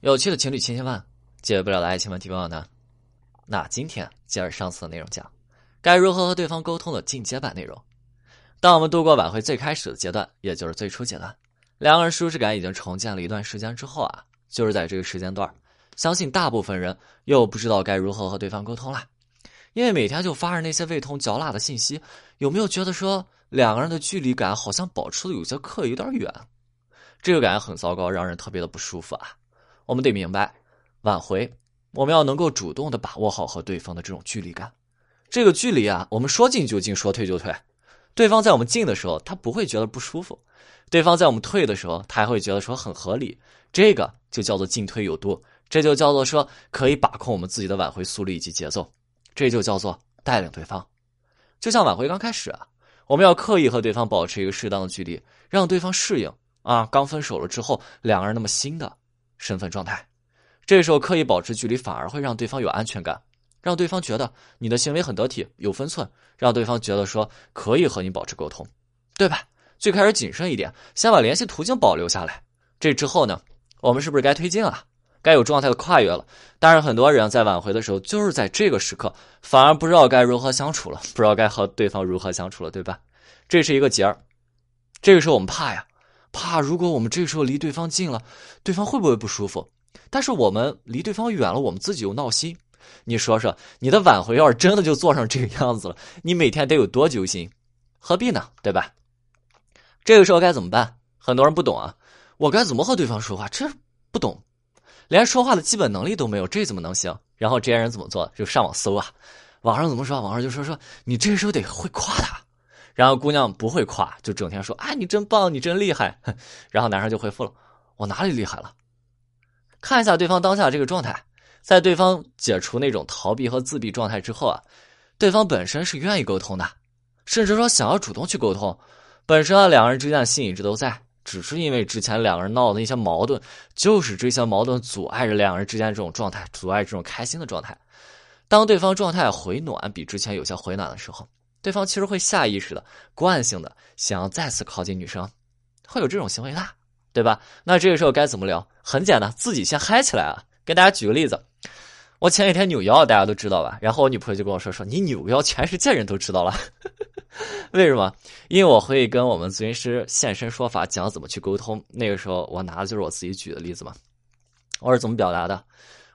有趣的情侣千千万，解决不了的爱情问题万万难。那今天接着上次的内容讲，该如何和对方沟通的进阶版内容。当我们度过挽回最开始的阶段，也就是最初阶段，两个人舒适感已经重建了一段时间之后啊，就是在这个时间段，相信大部分人又不知道该如何和对方沟通了，因为每天就发着那些味同嚼蜡的信息，有没有觉得说两个人的距离感好像保持的有些刻意有点远？这个感觉很糟糕，让人特别的不舒服啊。我们得明白，挽回我们要能够主动的把握好和对方的这种距离感。这个距离啊，我们说进就进，说退就退。对方在我们进的时候，他不会觉得不舒服；对方在我们退的时候，他还会觉得说很合理。这个就叫做进退有度，这就叫做说可以把控我们自己的挽回速率以及节奏，这就叫做带领对方。就像挽回刚开始啊，我们要刻意和对方保持一个适当的距离，让对方适应啊。刚分手了之后，两个人那么新的。身份状态，这时候刻意保持距离，反而会让对方有安全感，让对方觉得你的行为很得体、有分寸，让对方觉得说可以和你保持沟通，对吧？最开始谨慎一点，先把联系途径保留下来。这之后呢，我们是不是该推进了？该有状态的跨越了？但是很多人在挽回的时候，就是在这个时刻，反而不知道该如何相处了，不知道该和对方如何相处了，对吧？这是一个结儿。这个时候我们怕呀。怕，如果我们这时候离对方近了，对方会不会不舒服？但是我们离对方远了，我们自己又闹心。你说说，你的挽回要是真的就做成这个样子了，你每天得有多揪心？何必呢？对吧？这个时候该怎么办？很多人不懂啊，我该怎么和对方说话？这不懂，连说话的基本能力都没有，这怎么能行？然后这些人怎么做？就上网搜啊，网上怎么说？网上就说说你这时候得会夸他。然后姑娘不会夸，就整天说：“哎，你真棒，你真厉害。”然后男生就回复了：“我哪里厉害了？”看一下对方当下这个状态，在对方解除那种逃避和自闭状态之后啊，对方本身是愿意沟通的，甚至说想要主动去沟通。本身啊，两个人之间的心一直都在，只是因为之前两个人闹的那些矛盾，就是这些矛盾阻碍着两个人之间这种状态，阻碍这种开心的状态。当对方状态回暖，比之前有些回暖的时候。对方其实会下意识的、惯性的想要再次靠近女生，会有这种行为的，对吧？那这个时候该怎么聊？很简单，自己先嗨起来啊！给大家举个例子，我前几天扭腰，大家都知道吧？然后我女朋友就跟我说：“说你扭腰，全世界人都知道了。”为什么？因为我会跟我们咨询师现身说法，讲怎么去沟通。那个时候我拿的就是我自己举的例子嘛。我是怎么表达的？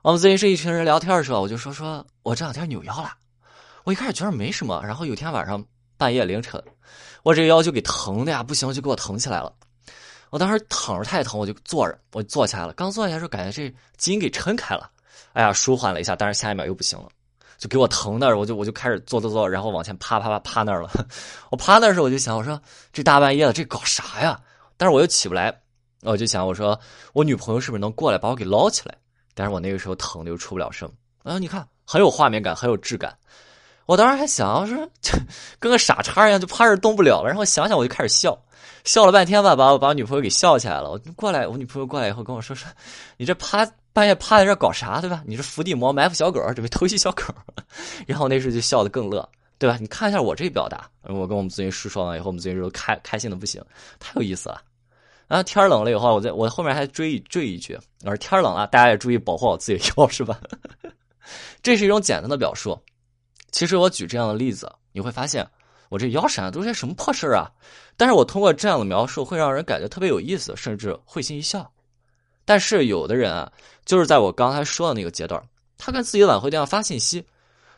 我们咨询师一群人聊天的时候，我就说：“说我这两天扭腰了。”我一开始觉得没什么，然后有天晚上半夜凌晨，我这个腰就给疼的呀，不行就给我疼起来了。我当时躺着太疼，我就坐着，我坐起来了。刚坐下来时候，感觉这筋给撑开了，哎呀，舒缓了一下。但是下一秒又不行了，就给我疼那，我就我就开始坐坐坐，然后往前趴趴趴趴那儿了。我趴那儿时候，我就想，我说这大半夜的这搞啥呀？但是我又起不来，我就想，我说我女朋友是不是能过来把我给捞起来？但是我那个时候疼的又出不了声。啊，你看很有画面感，很有质感。我当时还想，我说就跟个傻叉一样，就趴着动不了了。然后想想，我就开始笑，笑了半天吧，把我把我女朋友给笑起来了。我过来，我女朋友过来以后跟我说说：“你这趴半夜趴在这搞啥，对吧？你是伏地魔埋伏小狗，准备偷袭小狗。”然后那时候就笑得更乐，对吧？你看一下我这表达，我跟我们咨询师说完以后，我们咨询师开开心的不行，太有意思了。然后天冷了以后，我在我后面还追一追一句：“我说天冷了，大家也注意保护好自己的腰，是吧？” 这是一种简单的表述。其实我举这样的例子，你会发现我这腰闪都是些什么破事啊？但是我通过这样的描述，会让人感觉特别有意思，甚至会心一笑。但是有的人啊，就是在我刚才说的那个阶段，他跟自己挽回对象发信息，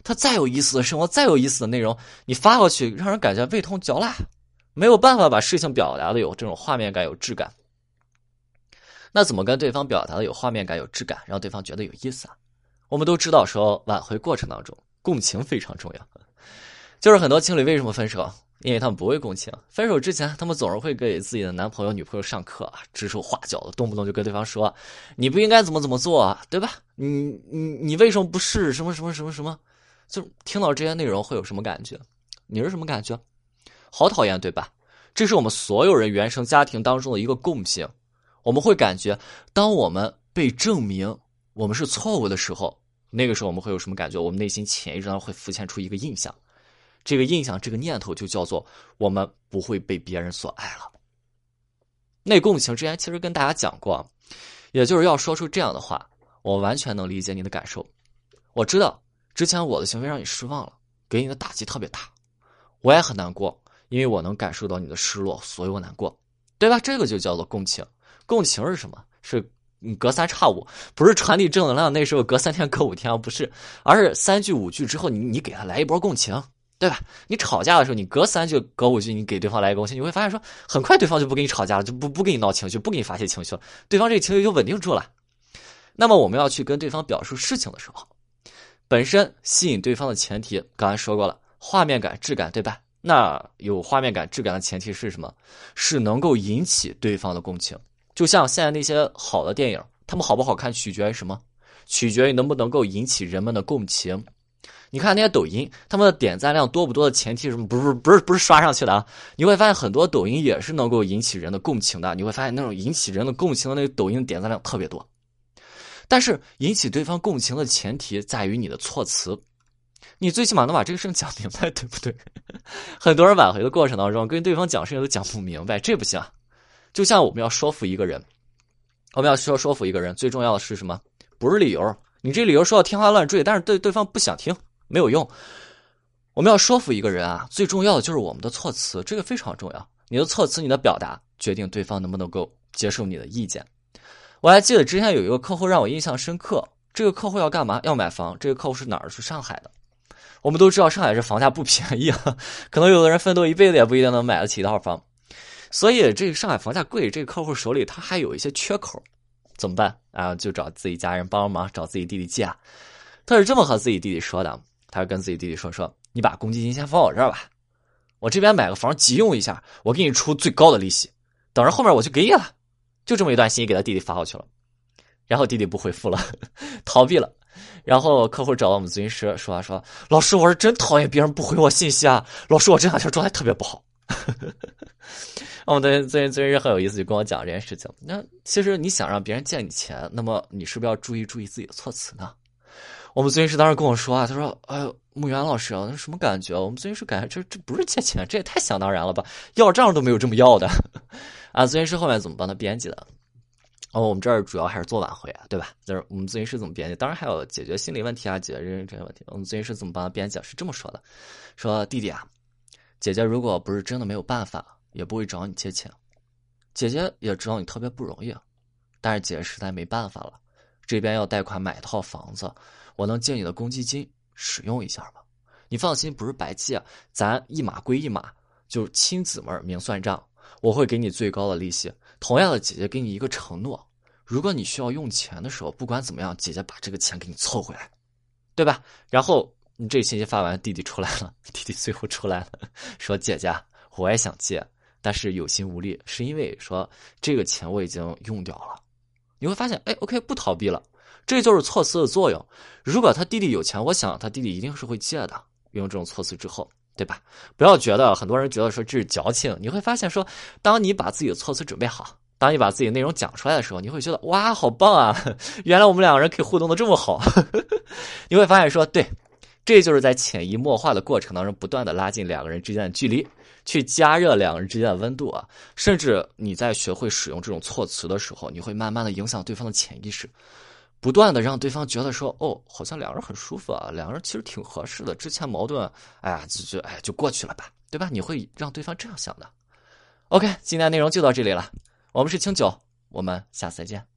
他再有意思的生活，再有意思的内容，你发过去，让人感觉味同嚼蜡，没有办法把事情表达的有这种画面感、有质感。那怎么跟对方表达的有画面感、有质感，让对方觉得有意思啊？我们都知道，说挽回过程当中。共情非常重要，就是很多情侣为什么分手？因为他们不会共情。分手之前，他们总是会给自己的男朋友、女朋友上课，指手画脚的，动不动就跟对方说：“你不应该怎么怎么做，对吧？你你你为什么不是什么什么什么什么？”就听到这些内容会有什么感觉？你是什么感觉？好讨厌，对吧？这是我们所有人原生家庭当中的一个共性。我们会感觉，当我们被证明我们是错误的时候。那个时候我们会有什么感觉？我们内心潜意识当中会浮现出一个印象，这个印象、这个念头就叫做我们不会被别人所爱了。内共情之前其实跟大家讲过，也就是要说出这样的话，我完全能理解你的感受。我知道之前我的行为让你失望了，给你的打击特别大，我也很难过，因为我能感受到你的失落，所以我难过，对吧？这个就叫做共情。共情是什么？是你隔三差五，不是传递正能量。那时候隔三天、隔五天不是，而是三句五句之后，你你给他来一波共情。对吧？你吵架的时候，你隔三句、隔五句，你给对方来一个共情，你会发现说，很快对方就不跟你吵架了，就不不跟你闹情绪，不给你发泄情绪了，对方这个情绪就稳定住了。那么我们要去跟对方表述事情的时候，本身吸引对方的前提，刚才说过了，画面感、质感，对吧？那有画面感、质感的前提是什么？是能够引起对方的共情。就像现在那些好的电影，他们好不好看，取决于什么？取决于能不能够引起人们的共情。你看那些抖音，他们的点赞量多不多的前提是？不是不是不是刷上去的啊！你会发现很多抖音也是能够引起人的共情的。你会发现那种引起人的共情的那个抖音点赞量特别多。但是引起对方共情的前提在于你的措辞，你最起码能把这个事情讲明白，对不对？很多人挽回的过程当中跟对方讲事情都讲不明白，这不行。就像我们要说服一个人，我们要说说服一个人，最重要的是什么？不是理由，你这理由说的天花乱坠，但是对对方不想听。没有用，我们要说服一个人啊，最重要的就是我们的措辞，这个非常重要。你的措辞，你的表达，决定对方能不能够接受你的意见。我还记得之前有一个客户让我印象深刻，这个客户要干嘛？要买房。这个客户是哪儿？是上海的。我们都知道上海这房价不便宜啊，可能有的人奋斗一辈子也不一定能买得起一套房。所以这个上海房价贵，这个客户手里他还有一些缺口，怎么办啊？就找自己家人帮忙，找自己弟弟借。他是这么和自己弟弟说的。他是跟自己弟弟说：“说你把公积金先放我这儿吧，我这边买个房急用一下，我给你出最高的利息，等着后面我就给你了。”就这么一段信息给他弟弟发过去了，然后弟弟不回复了，逃避了。然后客户找到我们咨询师说：“说老师，我是真讨厌别人不回我信息啊，老师，我这两天状态特别不好。”我们的咨询咨询师很有意思，就跟我讲这件事情。那其实你想让别人借你钱，那么你是不是要注意注意自己的措辞呢？我们咨询师当时跟我说啊，他说：“哎呦，木原老师啊，那什么感觉？我们咨询师感觉这这不是借钱，这也太想当然了吧？要账都没有这么要的 啊！”咨询师后面怎么帮他编辑的？哦，我们这儿主要还是做挽回啊，对吧？就是我们咨询师怎么编辑？当然还有解决心理问题啊，解决这些问题。我们咨询师怎么帮他编辑？是这么说的：说弟弟啊，姐姐如果不是真的没有办法，也不会找你借钱。姐姐也知道你特别不容易，但是姐姐实在没办法了，这边要贷款买一套房子。我能借你的公积金使用一下吗？你放心，不是白借，咱一码归一码，就亲姊妹明算账。我会给你最高的利息。同样的，姐姐给你一个承诺：如果你需要用钱的时候，不管怎么样，姐姐把这个钱给你凑回来，对吧？然后你这信息发完，弟弟出来了，弟弟最后出来了，说：“姐姐，我也想借，但是有心无力，是因为说这个钱我已经用掉了。”你会发现，哎，OK，不逃避了。这就是措辞的作用。如果他弟弟有钱，我想他弟弟一定是会借的。用这种措辞之后，对吧？不要觉得很多人觉得说这是矫情。你会发现说，当你把自己的措辞准备好，当你把自己内容讲出来的时候，你会觉得哇，好棒啊！原来我们两个人可以互动的这么好。你会发现说，对，这就是在潜移默化的过程当中，不断的拉近两个人之间的距离，去加热两个人之间的温度啊。甚至你在学会使用这种措辞的时候，你会慢慢的影响对方的潜意识。不断的让对方觉得说，哦，好像两个人很舒服啊，两个人其实挺合适的，之前矛盾，哎呀，就就哎就过去了吧，对吧？你会让对方这样想的。OK，今天内容就到这里了，我们是清酒，我们下次再见。